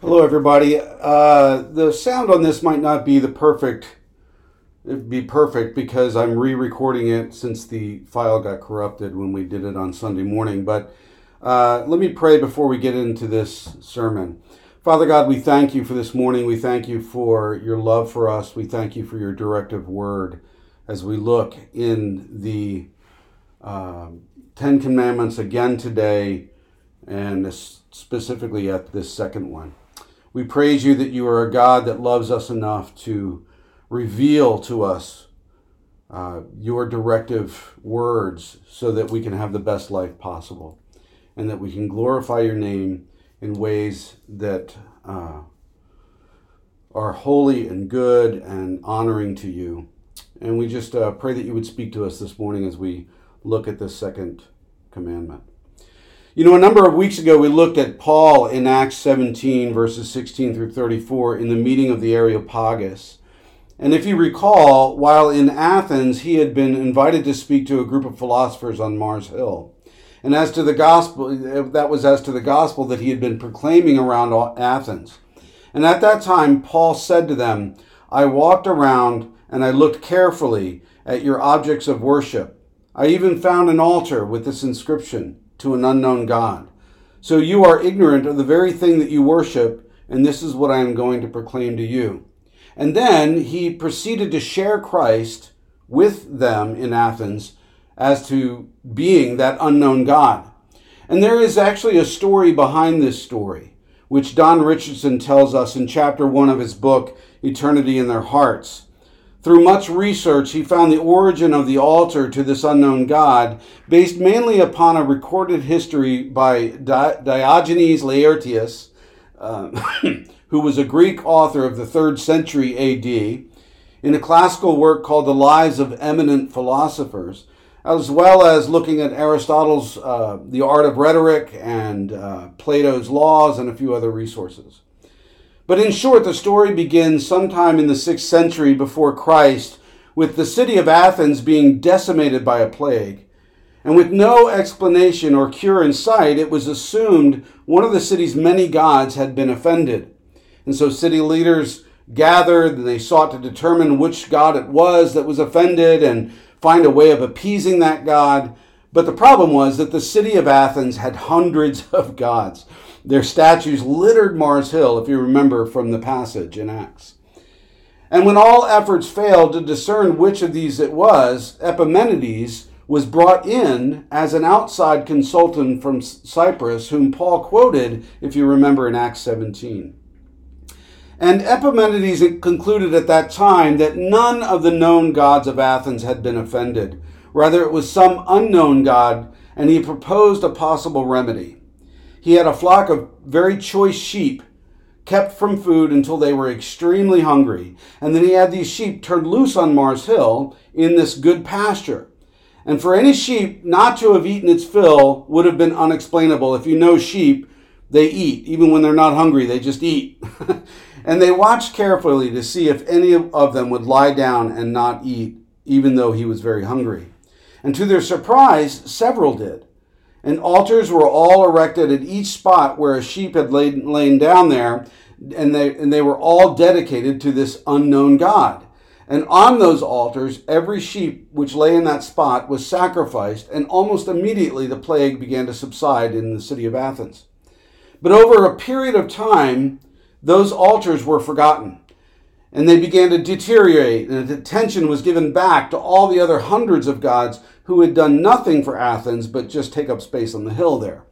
Hello, everybody. Uh, the sound on this might not be the perfect, it'd be perfect because I'm re-recording it since the file got corrupted when we did it on Sunday morning. But uh, let me pray before we get into this sermon. Father God, we thank you for this morning. We thank you for your love for us. We thank you for your directive word as we look in the uh, Ten Commandments again today, and specifically at this second one. We praise you that you are a God that loves us enough to reveal to us uh, your directive words so that we can have the best life possible and that we can glorify your name in ways that uh, are holy and good and honoring to you. And we just uh, pray that you would speak to us this morning as we look at the second commandment. You know, a number of weeks ago, we looked at Paul in Acts 17, verses 16 through 34, in the meeting of the Areopagus. And if you recall, while in Athens, he had been invited to speak to a group of philosophers on Mars Hill. And as to the gospel, that was as to the gospel that he had been proclaiming around Athens. And at that time, Paul said to them, I walked around and I looked carefully at your objects of worship. I even found an altar with this inscription to an unknown God. So you are ignorant of the very thing that you worship, and this is what I am going to proclaim to you. And then he proceeded to share Christ with them in Athens as to being that unknown God. And there is actually a story behind this story, which Don Richardson tells us in chapter one of his book, Eternity in Their Hearts. Through much research, he found the origin of the altar to this unknown god based mainly upon a recorded history by Diogenes Laertius, uh, who was a Greek author of the third century AD, in a classical work called The Lives of Eminent Philosophers, as well as looking at Aristotle's uh, The Art of Rhetoric and uh, Plato's Laws and a few other resources. But in short, the story begins sometime in the 6th century before Christ, with the city of Athens being decimated by a plague. And with no explanation or cure in sight, it was assumed one of the city's many gods had been offended. And so city leaders gathered and they sought to determine which god it was that was offended and find a way of appeasing that god. But the problem was that the city of Athens had hundreds of gods. Their statues littered Mars Hill, if you remember from the passage in Acts. And when all efforts failed to discern which of these it was, Epimenides was brought in as an outside consultant from Cyprus, whom Paul quoted, if you remember, in Acts 17. And Epimenides concluded at that time that none of the known gods of Athens had been offended. Rather, it was some unknown god, and he proposed a possible remedy. He had a flock of very choice sheep kept from food until they were extremely hungry. And then he had these sheep turned loose on Mars Hill in this good pasture. And for any sheep not to have eaten its fill would have been unexplainable. If you know sheep, they eat. Even when they're not hungry, they just eat. and they watched carefully to see if any of them would lie down and not eat, even though he was very hungry. And to their surprise, several did. And altars were all erected at each spot where a sheep had laid, lain down there, and they, and they were all dedicated to this unknown God. And on those altars, every sheep which lay in that spot was sacrificed, and almost immediately the plague began to subside in the city of Athens. But over a period of time, those altars were forgotten, and they began to deteriorate, and attention was given back to all the other hundreds of gods who had done nothing for Athens but just take up space on the hill there.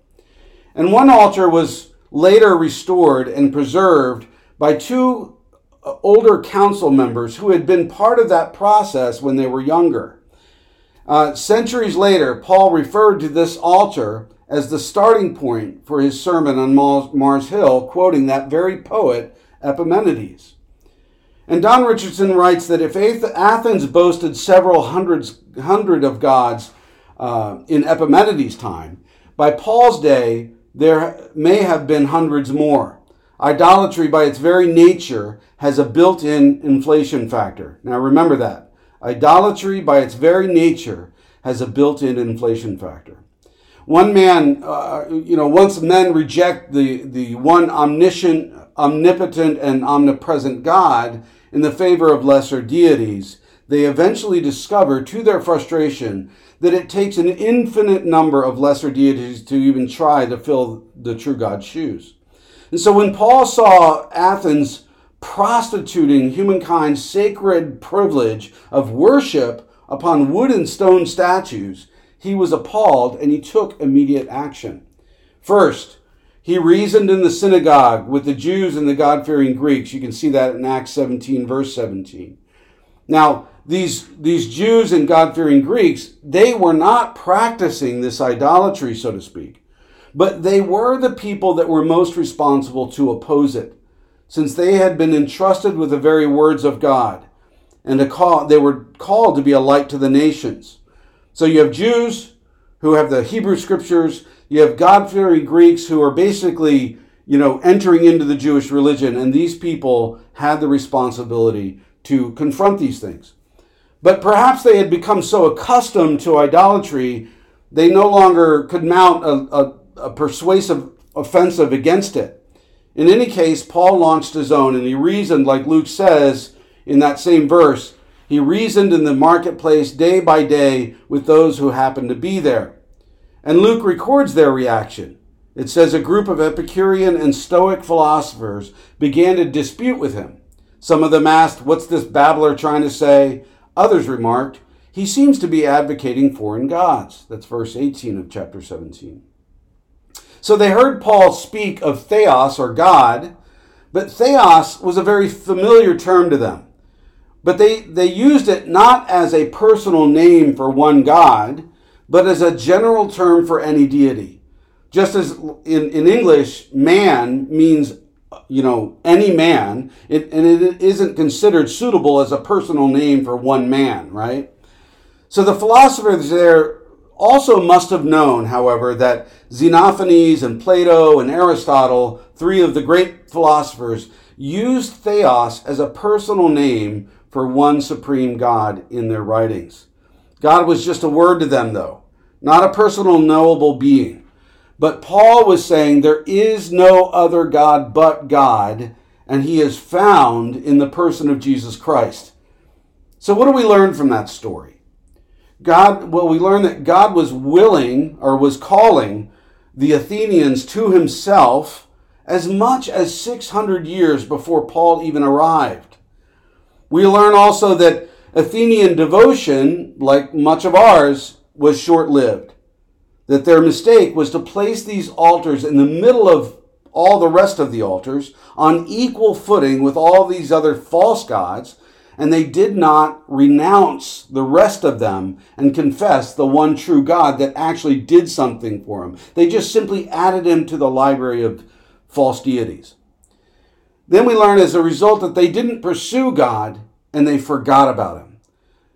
And one altar was later restored and preserved by two uh, older council members who had been part of that process when they were younger. Uh, centuries later, Paul referred to this altar as the starting point for his sermon on Mars Hill, quoting that very poet, Epimenides. And Don Richardson writes that if Athens boasted several hundreds, hundred of gods uh, in Epimenides' time, by Paul's day, there may have been hundreds more. Idolatry, by its very nature, has a built in inflation factor. Now remember that. Idolatry, by its very nature, has a built in inflation factor. One man, uh, you know, once men reject the, the one omniscient, omnipotent and omnipresent God in the favor of lesser deities, they eventually discover, to their frustration, that it takes an infinite number of lesser deities to even try to fill the true God's shoes. And so when Paul saw Athens prostituting humankind's sacred privilege of worship upon wood and stone statues, he was appalled and he took immediate action. First, he reasoned in the synagogue with the Jews and the God fearing Greeks. You can see that in Acts 17, verse 17. Now, these, these Jews and God fearing Greeks, they were not practicing this idolatry, so to speak, but they were the people that were most responsible to oppose it, since they had been entrusted with the very words of God, and call, they were called to be a light to the nations. So you have Jews who have the Hebrew scriptures, you have God fearing Greeks who are basically, you know, entering into the Jewish religion, and these people had the responsibility to confront these things. But perhaps they had become so accustomed to idolatry, they no longer could mount a, a, a persuasive offensive against it. In any case, Paul launched his own, and he reasoned, like Luke says in that same verse, he reasoned in the marketplace day by day with those who happened to be there. And Luke records their reaction. It says a group of Epicurean and Stoic philosophers began to dispute with him. Some of them asked, What's this babbler trying to say? Others remarked, he seems to be advocating foreign gods. That's verse 18 of chapter 17. So they heard Paul speak of theos or God, but theos was a very familiar term to them. But they, they used it not as a personal name for one God, but as a general term for any deity. Just as in, in English, man means you know, any man, it, and it isn't considered suitable as a personal name for one man, right? So the philosophers there also must have known, however, that Xenophanes and Plato and Aristotle, three of the great philosophers, used theos as a personal name for one supreme God in their writings. God was just a word to them, though, not a personal knowable being. But Paul was saying there is no other God but God, and he is found in the person of Jesus Christ. So, what do we learn from that story? God, well, we learn that God was willing or was calling the Athenians to himself as much as 600 years before Paul even arrived. We learn also that Athenian devotion, like much of ours, was short lived that their mistake was to place these altars in the middle of all the rest of the altars on equal footing with all these other false gods, and they did not renounce the rest of them and confess the one true God that actually did something for them. They just simply added him to the library of false deities. Then we learn as a result that they didn't pursue God and they forgot about him.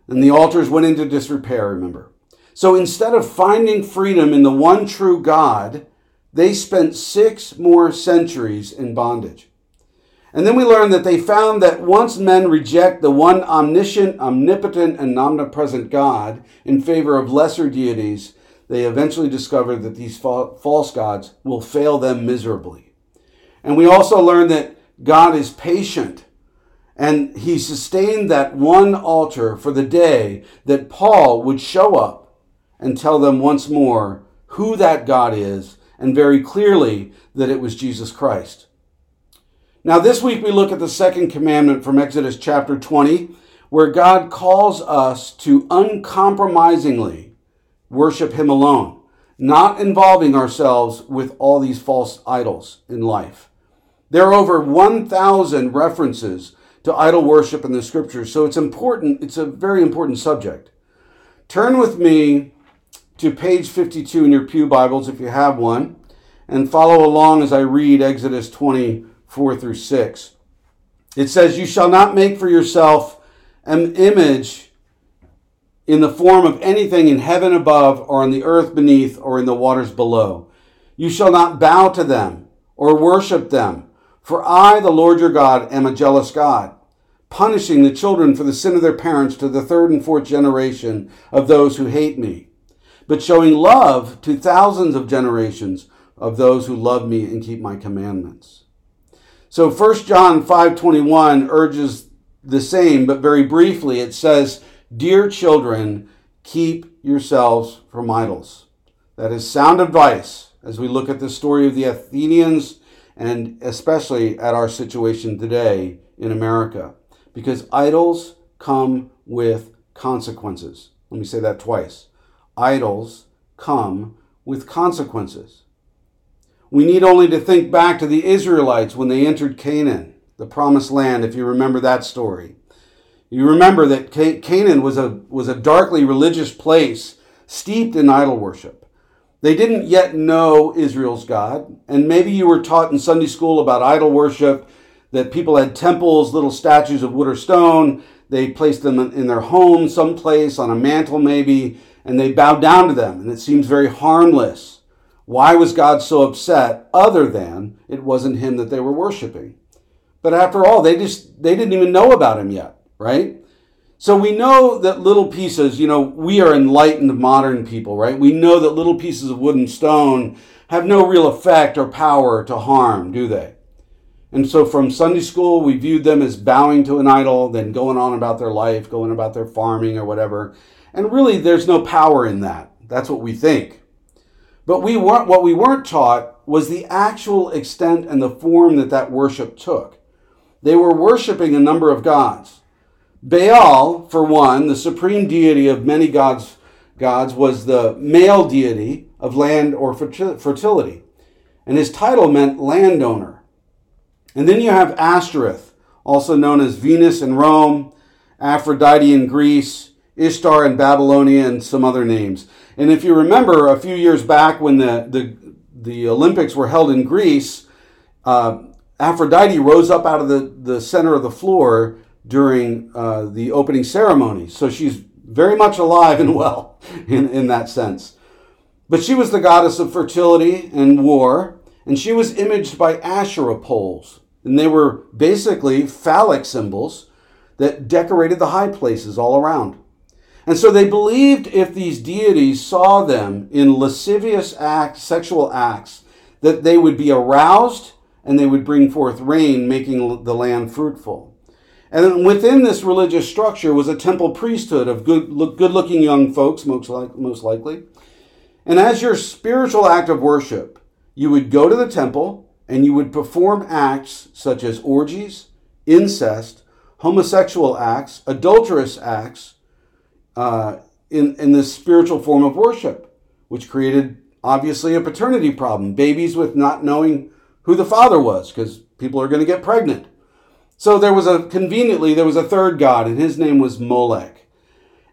And the altars went into disrepair, remember. So instead of finding freedom in the one true God, they spent six more centuries in bondage. And then we learn that they found that once men reject the one omniscient, omnipotent, and omnipresent God in favor of lesser deities, they eventually discover that these false gods will fail them miserably. And we also learn that God is patient and he sustained that one altar for the day that Paul would show up and tell them once more who that God is and very clearly that it was Jesus Christ. Now, this week we look at the second commandment from Exodus chapter 20, where God calls us to uncompromisingly worship Him alone, not involving ourselves with all these false idols in life. There are over 1,000 references to idol worship in the scriptures, so it's important, it's a very important subject. Turn with me to page 52 in your Pew Bibles if you have one, and follow along as I read Exodus 24 through 6. It says, You shall not make for yourself an image in the form of anything in heaven above, or on the earth beneath, or in the waters below. You shall not bow to them or worship them, for I, the Lord your God, am a jealous God, punishing the children for the sin of their parents to the third and fourth generation of those who hate me but showing love to thousands of generations of those who love me and keep my commandments. So 1 John 5:21 urges the same, but very briefly it says, "Dear children, keep yourselves from idols." That is sound advice as we look at the story of the Athenians and especially at our situation today in America. Because idols come with consequences. Let me say that twice. Idols come with consequences. We need only to think back to the Israelites when they entered Canaan, the promised land, if you remember that story. You remember that Canaan was a, was a darkly religious place steeped in idol worship. They didn't yet know Israel's God, and maybe you were taught in Sunday school about idol worship that people had temples, little statues of wood or stone. They placed them in their home, someplace, on a mantle maybe, and they bowed down to them, and it seems very harmless. Why was God so upset other than it wasn't him that they were worshiping? But after all, they just they didn't even know about him yet, right? So we know that little pieces, you know, we are enlightened modern people, right? We know that little pieces of wood and stone have no real effect or power to harm, do they? And so from Sunday school, we viewed them as bowing to an idol, then going on about their life, going about their farming or whatever. And really, there's no power in that. That's what we think. But we weren't, what we weren't taught was the actual extent and the form that that worship took. They were worshiping a number of gods. Baal, for one, the supreme deity of many gods, gods was the male deity of land or fertility. And his title meant landowner. And then you have Ashtoreth, also known as Venus in Rome, Aphrodite in Greece, Ishtar in Babylonia, and some other names. And if you remember a few years back when the, the, the Olympics were held in Greece, uh, Aphrodite rose up out of the, the center of the floor during uh, the opening ceremony. So she's very much alive and well in, in that sense. But she was the goddess of fertility and war, and she was imaged by Asherah poles. And they were basically phallic symbols that decorated the high places all around. And so they believed if these deities saw them in lascivious acts, sexual acts, that they would be aroused and they would bring forth rain, making the land fruitful. And within this religious structure was a temple priesthood of good, good looking young folks, most, like, most likely. And as your spiritual act of worship, you would go to the temple and you would perform acts such as orgies, incest, homosexual acts, adulterous acts, uh, in, in this spiritual form of worship, which created obviously a paternity problem. Babies with not knowing who the father was, because people are going to get pregnant. So there was a, conveniently, there was a third god, and his name was Molech.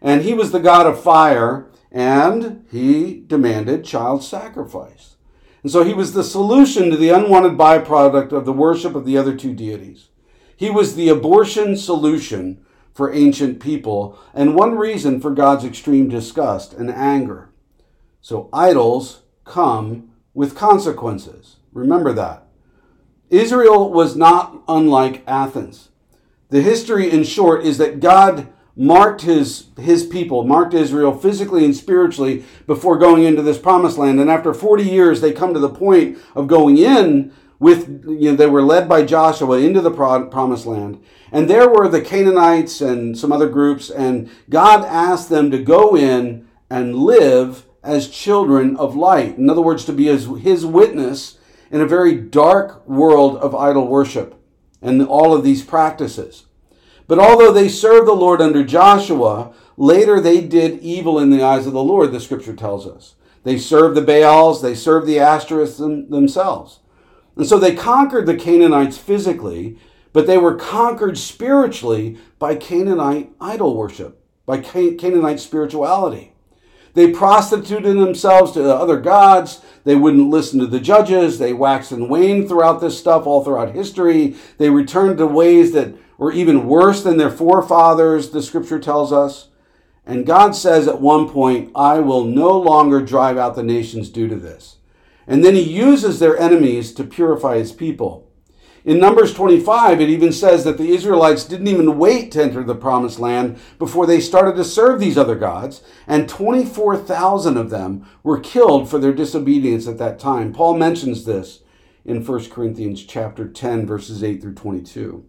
And he was the god of fire, and he demanded child sacrifice. And so he was the solution to the unwanted byproduct of the worship of the other two deities. He was the abortion solution for ancient people, and one reason for God's extreme disgust and anger. So idols come with consequences. Remember that. Israel was not unlike Athens. The history, in short, is that God marked his, his people, marked Israel physically and spiritually before going into this promised land. And after 40 years, they come to the point of going in with, you know, they were led by Joshua into the promised land. And there were the Canaanites and some other groups, and God asked them to go in and live as children of light. In other words, to be his, his witness in a very dark world of idol worship and all of these practices. But although they served the Lord under Joshua, later they did evil in the eyes of the Lord, the scripture tells us. They served the Baals, they served the Ashtoreths themselves. And so they conquered the Canaanites physically, but they were conquered spiritually by Canaanite idol worship, by Canaanite spirituality. They prostituted themselves to other gods. They wouldn't listen to the judges. They waxed and waned throughout this stuff, all throughout history. They returned to ways that were even worse than their forefathers, the scripture tells us. And God says at one point, I will no longer drive out the nations due to this. And then he uses their enemies to purify his people. In Numbers 25, it even says that the Israelites didn't even wait to enter the promised land before they started to serve these other gods, and 24,000 of them were killed for their disobedience at that time. Paul mentions this in 1 Corinthians chapter 10 verses 8 through 22.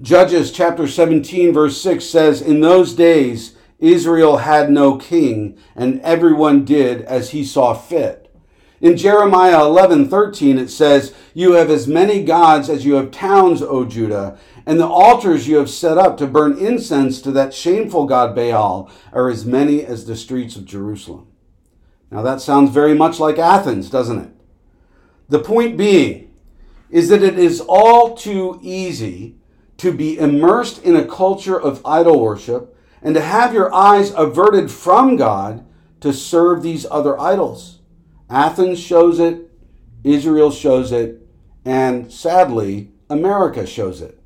Judges chapter 17 verse 6 says, "In those days Israel had no king, and everyone did as he saw fit." In Jeremiah 11:13 it says, "You have as many gods as you have towns, O Judah, and the altars you have set up to burn incense to that shameful god Baal are as many as the streets of Jerusalem." Now that sounds very much like Athens, doesn't it? The point being is that it is all too easy to be immersed in a culture of idol worship and to have your eyes averted from God to serve these other idols. Athens shows it, Israel shows it, and sadly, America shows it.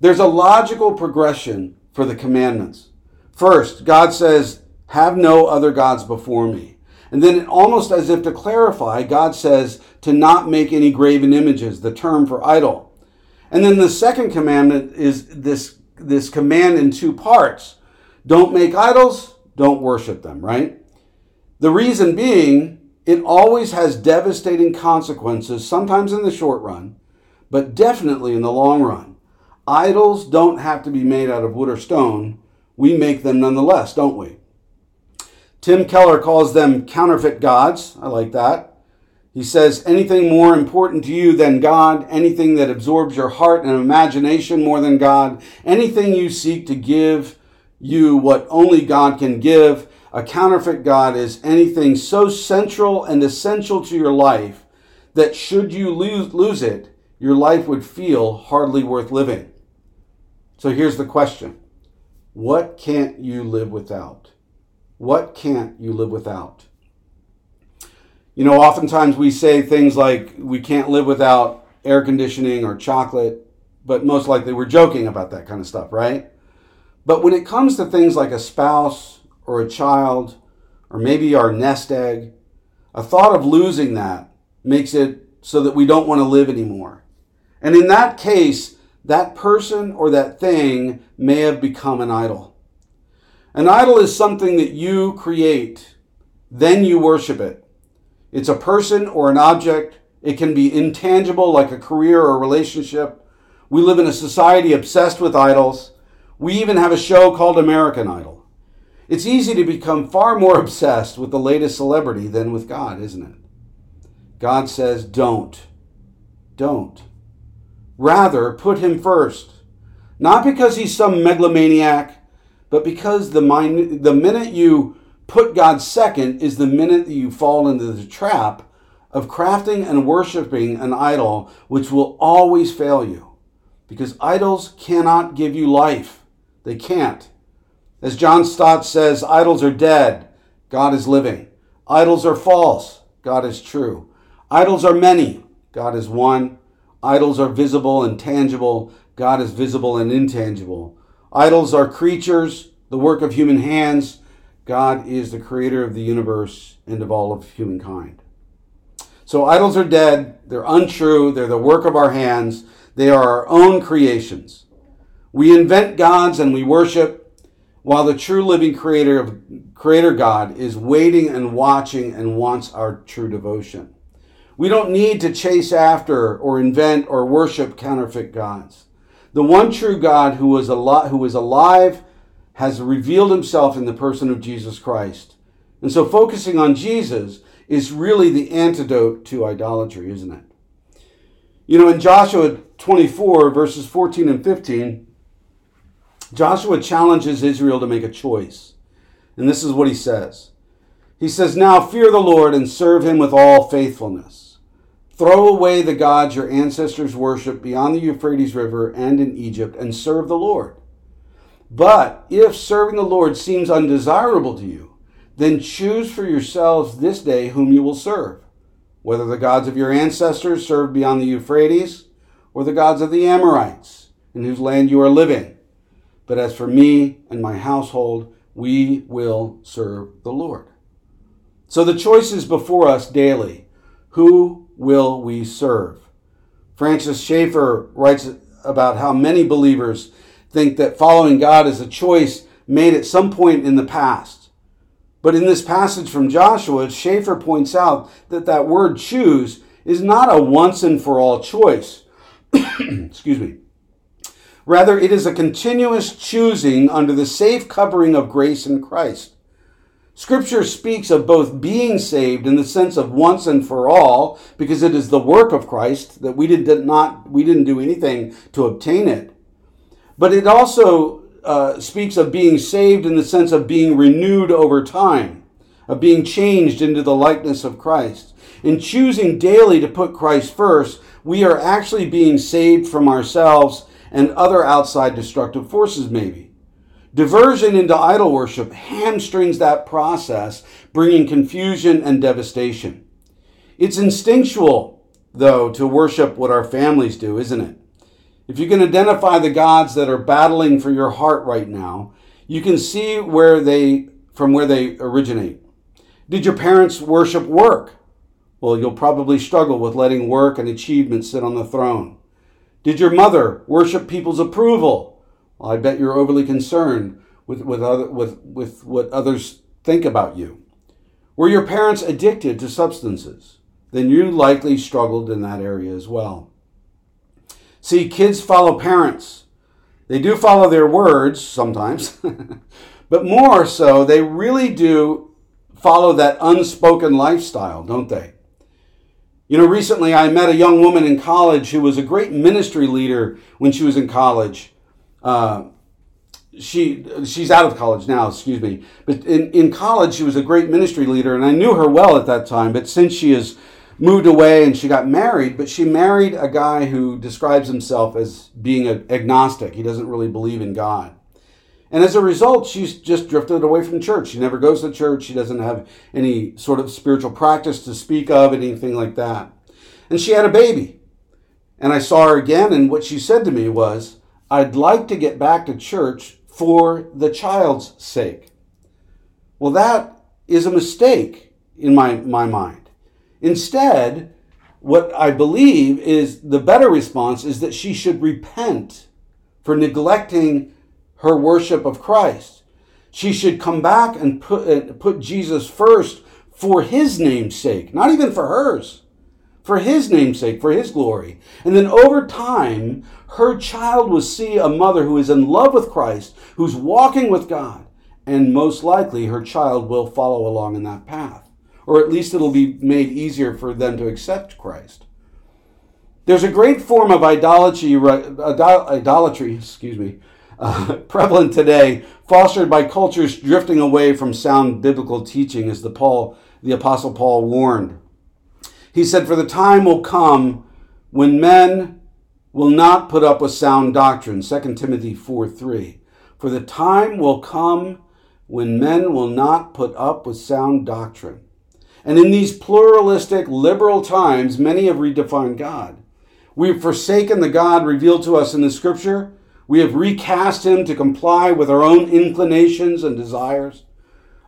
There's a logical progression for the commandments. First, God says, Have no other gods before me. And then, almost as if to clarify, God says to not make any graven images, the term for idol. And then the second commandment is this, this command in two parts don't make idols, don't worship them, right? The reason being, it always has devastating consequences, sometimes in the short run, but definitely in the long run. Idols don't have to be made out of wood or stone. We make them nonetheless, don't we? Tim Keller calls them counterfeit gods. I like that. He says, anything more important to you than God, anything that absorbs your heart and imagination more than God, anything you seek to give you what only God can give, a counterfeit God is anything so central and essential to your life that should you lose, lose it, your life would feel hardly worth living. So here's the question What can't you live without? What can't you live without? You know, oftentimes we say things like we can't live without air conditioning or chocolate, but most likely we're joking about that kind of stuff, right? But when it comes to things like a spouse or a child or maybe our nest egg, a thought of losing that makes it so that we don't want to live anymore. And in that case, that person or that thing may have become an idol. An idol is something that you create, then you worship it. It's a person or an object. It can be intangible, like a career or a relationship. We live in a society obsessed with idols. We even have a show called American Idol. It's easy to become far more obsessed with the latest celebrity than with God, isn't it? God says, don't. Don't. Rather, put him first. Not because he's some megalomaniac, but because the, min- the minute you put God second is the minute that you fall into the trap of crafting and worshiping an idol, which will always fail you. Because idols cannot give you life. They can't. As John Stott says, idols are dead, God is living. Idols are false, God is true. Idols are many, God is one. Idols are visible and tangible, God is visible and intangible. Idols are creatures, the work of human hands. God is the creator of the universe and of all of humankind. So idols are dead, they're untrue, they're the work of our hands, they are our own creations. We invent gods and we worship, while the true living creator of creator God is waiting and watching and wants our true devotion. We don't need to chase after or invent or worship counterfeit gods. The one true God who was, al- who is alive has revealed himself in the person of Jesus Christ. And so focusing on Jesus is really the antidote to idolatry, isn't it? You know, in Joshua 24, verses 14 and 15, Joshua challenges Israel to make a choice. And this is what he says He says, Now fear the Lord and serve him with all faithfulness. Throw away the gods your ancestors worshiped beyond the Euphrates River and in Egypt, and serve the Lord. But if serving the Lord seems undesirable to you, then choose for yourselves this day whom you will serve, whether the gods of your ancestors served beyond the Euphrates, or the gods of the Amorites, in whose land you are living. But as for me and my household, we will serve the Lord. So the choice is before us daily. Who will we serve? Francis Schaeffer writes about how many believers think that following God is a choice made at some point in the past. But in this passage from Joshua, Schaeffer points out that that word choose is not a once and for all choice. Excuse me. Rather, it is a continuous choosing under the safe covering of grace in Christ. Scripture speaks of both being saved in the sense of once and for all, because it is the work of Christ that we did not we didn't do anything to obtain it. But it also uh, speaks of being saved in the sense of being renewed over time, of being changed into the likeness of Christ. In choosing daily to put Christ first, we are actually being saved from ourselves and other outside destructive forces, maybe. Diversion into idol worship hamstrings that process, bringing confusion and devastation. It's instinctual, though, to worship what our families do, isn't it? If you can identify the gods that are battling for your heart right now, you can see where they from where they originate. Did your parents worship work? Well, you'll probably struggle with letting work and achievement sit on the throne. Did your mother worship people's approval? Well, I bet you're overly concerned with, with, other, with, with what others think about you. Were your parents addicted to substances? Then you likely struggled in that area as well. See, kids follow parents. They do follow their words sometimes, but more so, they really do follow that unspoken lifestyle, don't they? You know, recently I met a young woman in college who was a great ministry leader when she was in college. Uh, she she's out of college now, excuse me. But in, in college, she was a great ministry leader, and I knew her well at that time. But since she has moved away and she got married, but she married a guy who describes himself as being an agnostic. He doesn't really believe in God. And as a result, she's just drifted away from church. She never goes to church. She doesn't have any sort of spiritual practice to speak of, anything like that. And she had a baby. And I saw her again, and what she said to me was, I'd like to get back to church for the child's sake. Well, that is a mistake in my, my mind. Instead, what I believe is the better response is that she should repent for neglecting her worship of Christ. She should come back and put, uh, put Jesus first for his name's sake, not even for hers, for his name's sake, for his glory. And then over time, her child will see a mother who is in love with Christ, who's walking with God, and most likely her child will follow along in that path or at least it'll be made easier for them to accept Christ. There's a great form of idolatry, idolatry, excuse me, uh, prevalent today, fostered by cultures drifting away from sound biblical teaching, as the Paul, the Apostle Paul warned. He said, "For the time will come when men will not put up with sound doctrine." 2 Timothy four three. For the time will come when men will not put up with sound doctrine. And in these pluralistic, liberal times, many have redefined God. We've forsaken the God revealed to us in the scripture. We have recast him to comply with our own inclinations and desires.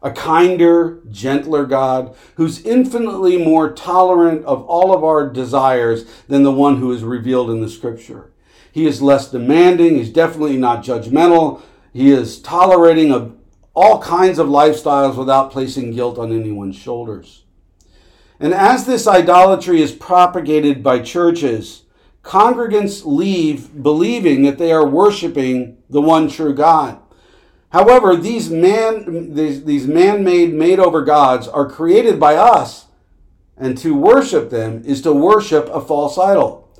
A kinder, gentler God who's infinitely more tolerant of all of our desires than the one who is revealed in the scripture. He is less demanding. He's definitely not judgmental. He is tolerating of all kinds of lifestyles without placing guilt on anyone's shoulders. And as this idolatry is propagated by churches, congregants leave believing that they are worshiping the one true God. However, these man these, these man-made made over gods are created by us, and to worship them is to worship a false idol.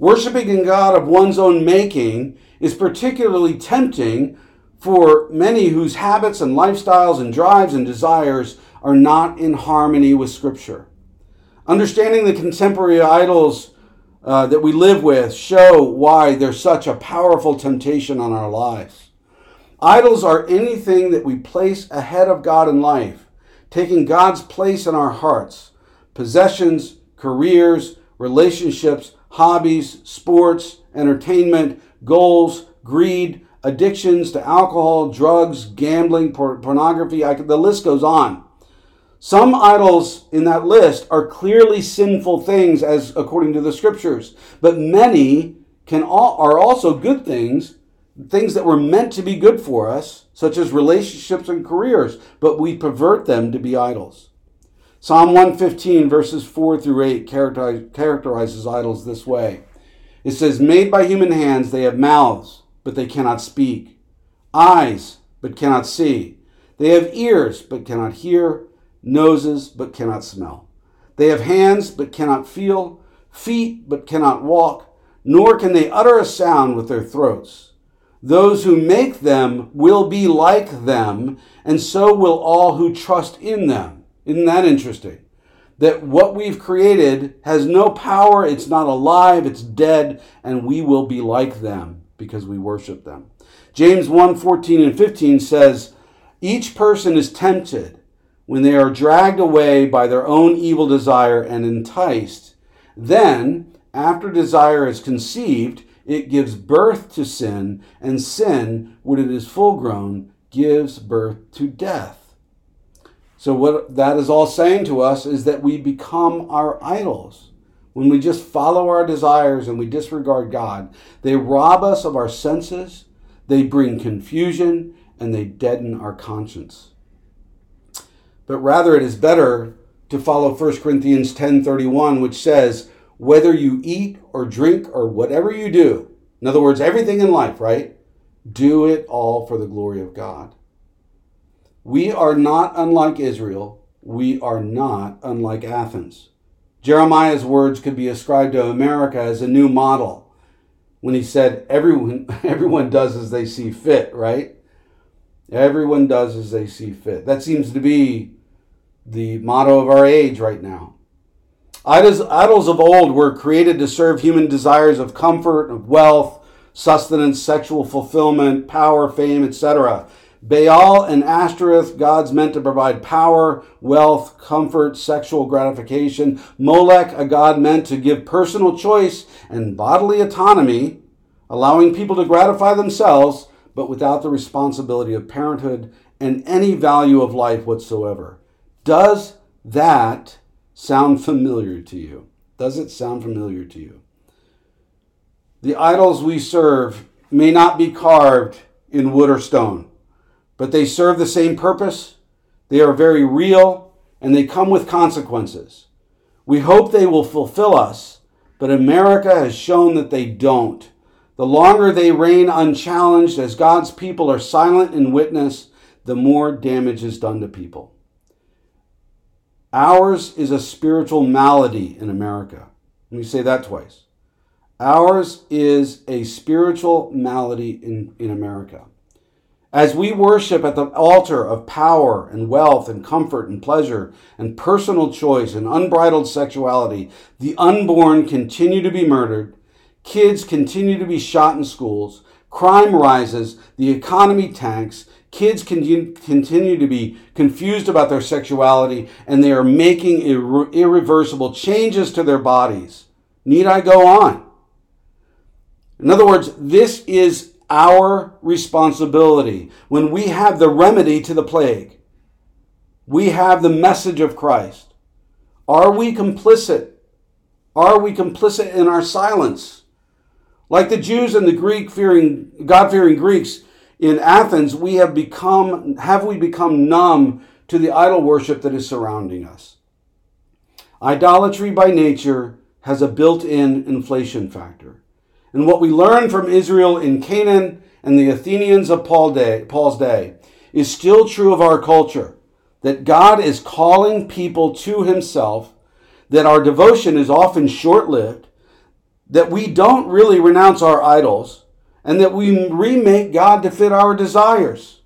Worshipping a God of one's own making is particularly tempting for many whose habits and lifestyles and drives and desires are not in harmony with Scripture. Understanding the contemporary idols uh, that we live with show why there's such a powerful temptation on our lives. Idols are anything that we place ahead of God in life, taking God's place in our hearts. Possessions, careers, relationships, hobbies, sports, entertainment, goals, greed, addictions to alcohol, drugs, gambling, por- pornography, I, the list goes on. Some idols in that list are clearly sinful things as according to the scriptures, but many can all, are also good things, things that were meant to be good for us, such as relationships and careers, but we pervert them to be idols. Psalm 115, verses 4 through 8, characterizes idols this way it says, Made by human hands, they have mouths, but they cannot speak, eyes, but cannot see. They have ears, but cannot hear, noses, but cannot smell. They have hands, but cannot feel, feet, but cannot walk, nor can they utter a sound with their throats. Those who make them will be like them, and so will all who trust in them. Isn't that interesting? That what we've created has no power, it's not alive, it's dead, and we will be like them because we worship them. James 1 14 and 15 says, Each person is tempted when they are dragged away by their own evil desire and enticed. Then, after desire is conceived, it gives birth to sin, and sin, when it is full grown, gives birth to death. So, what that is all saying to us is that we become our idols. When we just follow our desires and we disregard God, they rob us of our senses, they bring confusion, and they deaden our conscience. But rather, it is better to follow 1 Corinthians 10:31, which says, whether you eat or drink or whatever you do, in other words, everything in life, right? Do it all for the glory of God. We are not unlike Israel. We are not unlike Athens. Jeremiah's words could be ascribed to America as a new model when he said, everyone, everyone does as they see fit, right? Everyone does as they see fit. That seems to be the motto of our age right now. Idols, idols of old were created to serve human desires of comfort, of wealth, sustenance, sexual fulfillment, power, fame, etc. Baal and Ashtoreth, gods meant to provide power, wealth, comfort, sexual gratification. Molech, a god meant to give personal choice and bodily autonomy, allowing people to gratify themselves, but without the responsibility of parenthood and any value of life whatsoever. Does that sound familiar to you? Does it sound familiar to you? The idols we serve may not be carved in wood or stone, but they serve the same purpose. They are very real and they come with consequences. We hope they will fulfill us, but America has shown that they don't. The longer they reign unchallenged as God's people are silent in witness, the more damage is done to people. Ours is a spiritual malady in America. Let me say that twice. Ours is a spiritual malady in, in America. As we worship at the altar of power and wealth and comfort and pleasure and personal choice and unbridled sexuality, the unborn continue to be murdered, kids continue to be shot in schools, crime rises, the economy tanks, Kids can continue to be confused about their sexuality and they are making irre- irreversible changes to their bodies. Need I go on? In other words, this is our responsibility. When we have the remedy to the plague, we have the message of Christ. Are we complicit? Are we complicit in our silence? Like the Jews and the Greek fearing, God fearing Greeks, in Athens, we have become, have we become numb to the idol worship that is surrounding us? Idolatry by nature has a built in inflation factor. And what we learn from Israel in Canaan and the Athenians of Paul day, Paul's day is still true of our culture that God is calling people to himself, that our devotion is often short lived, that we don't really renounce our idols and that we remake God to fit our desires.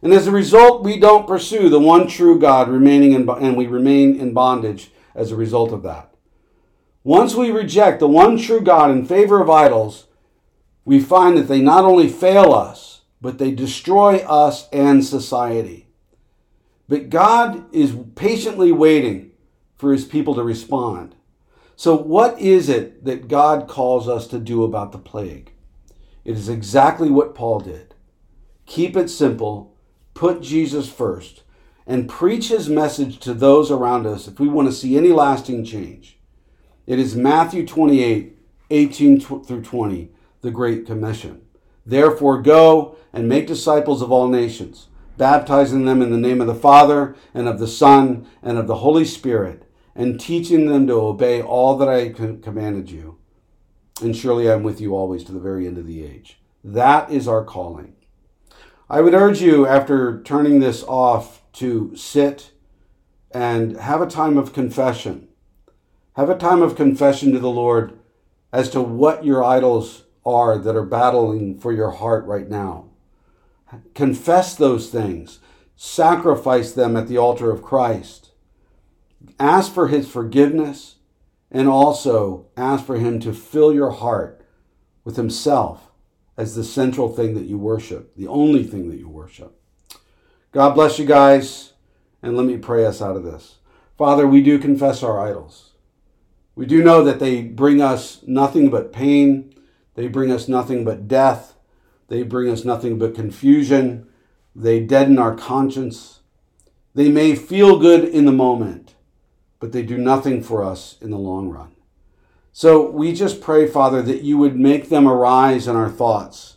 And as a result, we don't pursue the one true God remaining in, and we remain in bondage as a result of that. Once we reject the one true God in favor of idols, we find that they not only fail us, but they destroy us and society. But God is patiently waiting for his people to respond. So, what is it that God calls us to do about the plague? It is exactly what Paul did. Keep it simple, put Jesus first, and preach his message to those around us if we want to see any lasting change. It is Matthew 28 18 through 20, the Great Commission. Therefore, go and make disciples of all nations baptizing them in the name of the Father and of the Son and of the Holy Spirit, and teaching them to obey all that I commanded you. And surely I'm with you always to the very end of the age. That is our calling. I would urge you, after turning this off, to sit and have a time of confession. Have a time of confession to the Lord as to what your idols are that are battling for your heart right now. Confess those things, sacrifice them at the altar of Christ. Ask for his forgiveness and also ask for him to fill your heart with himself as the central thing that you worship, the only thing that you worship. God bless you guys, and let me pray us out of this. Father, we do confess our idols. We do know that they bring us nothing but pain, they bring us nothing but death, they bring us nothing but confusion, they deaden our conscience. They may feel good in the moment, but they do nothing for us in the long run. So we just pray, Father, that you would make them arise in our thoughts,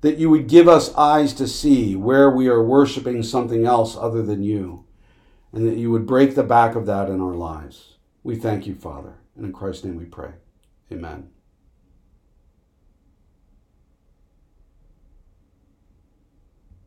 that you would give us eyes to see where we are worshiping something else other than you, and that you would break the back of that in our lives. We thank you, Father, and in Christ's name we pray. Amen.